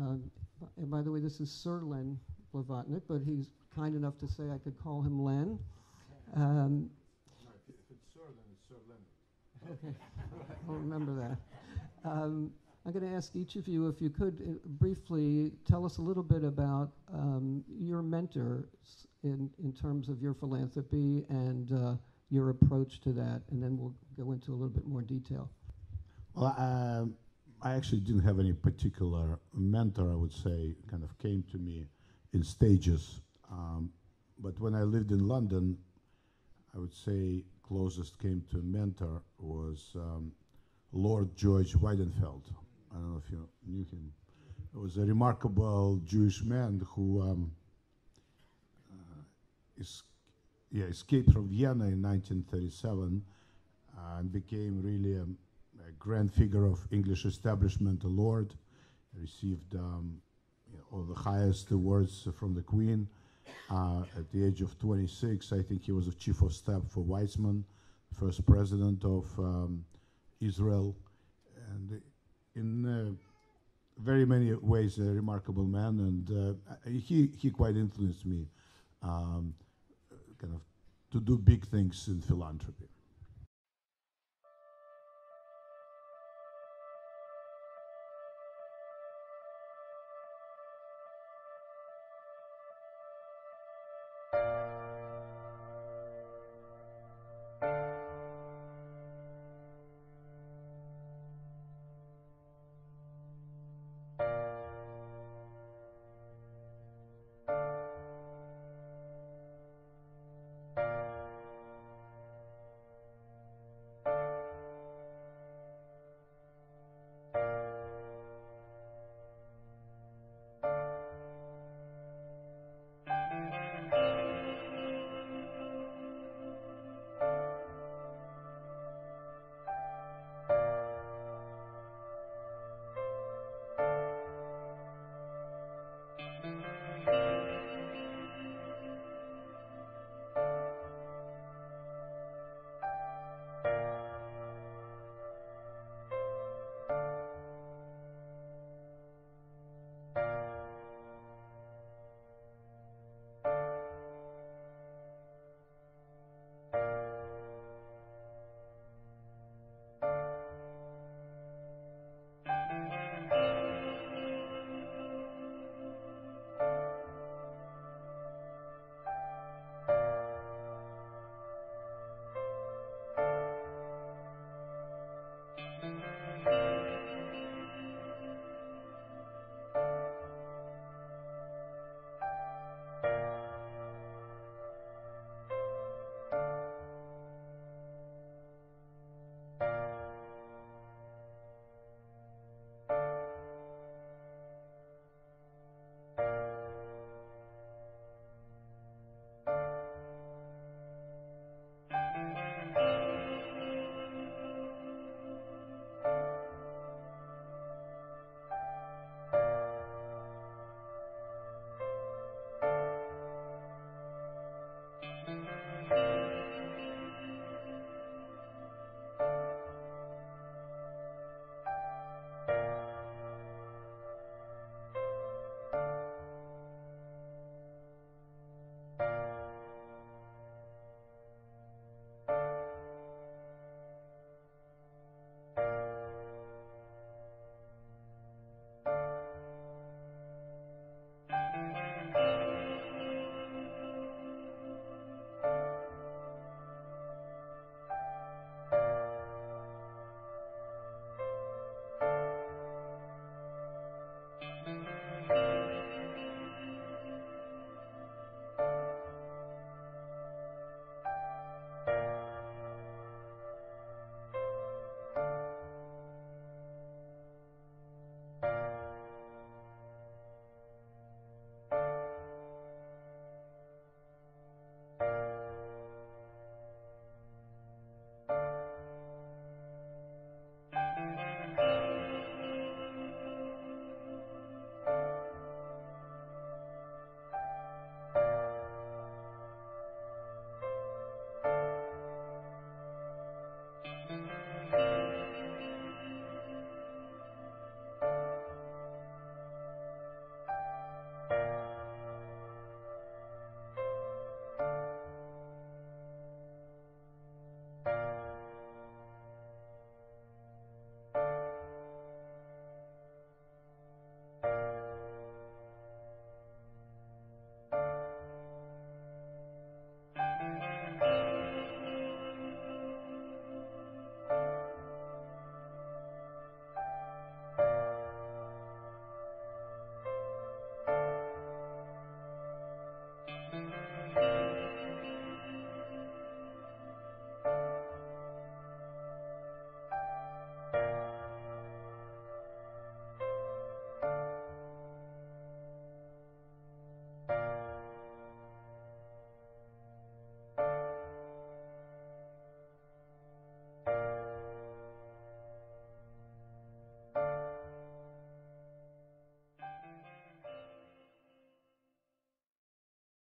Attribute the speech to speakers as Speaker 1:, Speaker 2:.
Speaker 1: Um, and by the way, this is Sir Len Blavatnik, but he's kind enough to say I could call him Len. Um,
Speaker 2: if it's Sir, then it's Sir Leonard.
Speaker 1: Okay, I'll remember that. Um, I'm going to ask each of you if you could uh, briefly tell us a little bit about um, your mentors in, in terms of your philanthropy and uh, your approach to that, and then we'll go into a little bit more detail.
Speaker 2: Well, um, I actually didn't have any particular mentor, I would say, kind of came to me in stages. Um, but when I lived in London, I would say closest came to a mentor was um, Lord George Weidenfeld. I don't know if you knew him. He was a remarkable Jewish man who um, uh, is, yeah, escaped from Vienna in 1937 uh, and became really a, a grand figure of English establishment, a lord. Received um, you know, all the highest awards from the Queen. Uh, at the age of 26, I think he was a chief of staff for Weizmann, first president of um, Israel, and in uh, very many ways a remarkable man. And uh, he he quite influenced me, um, kind of, to do big things in philanthropy.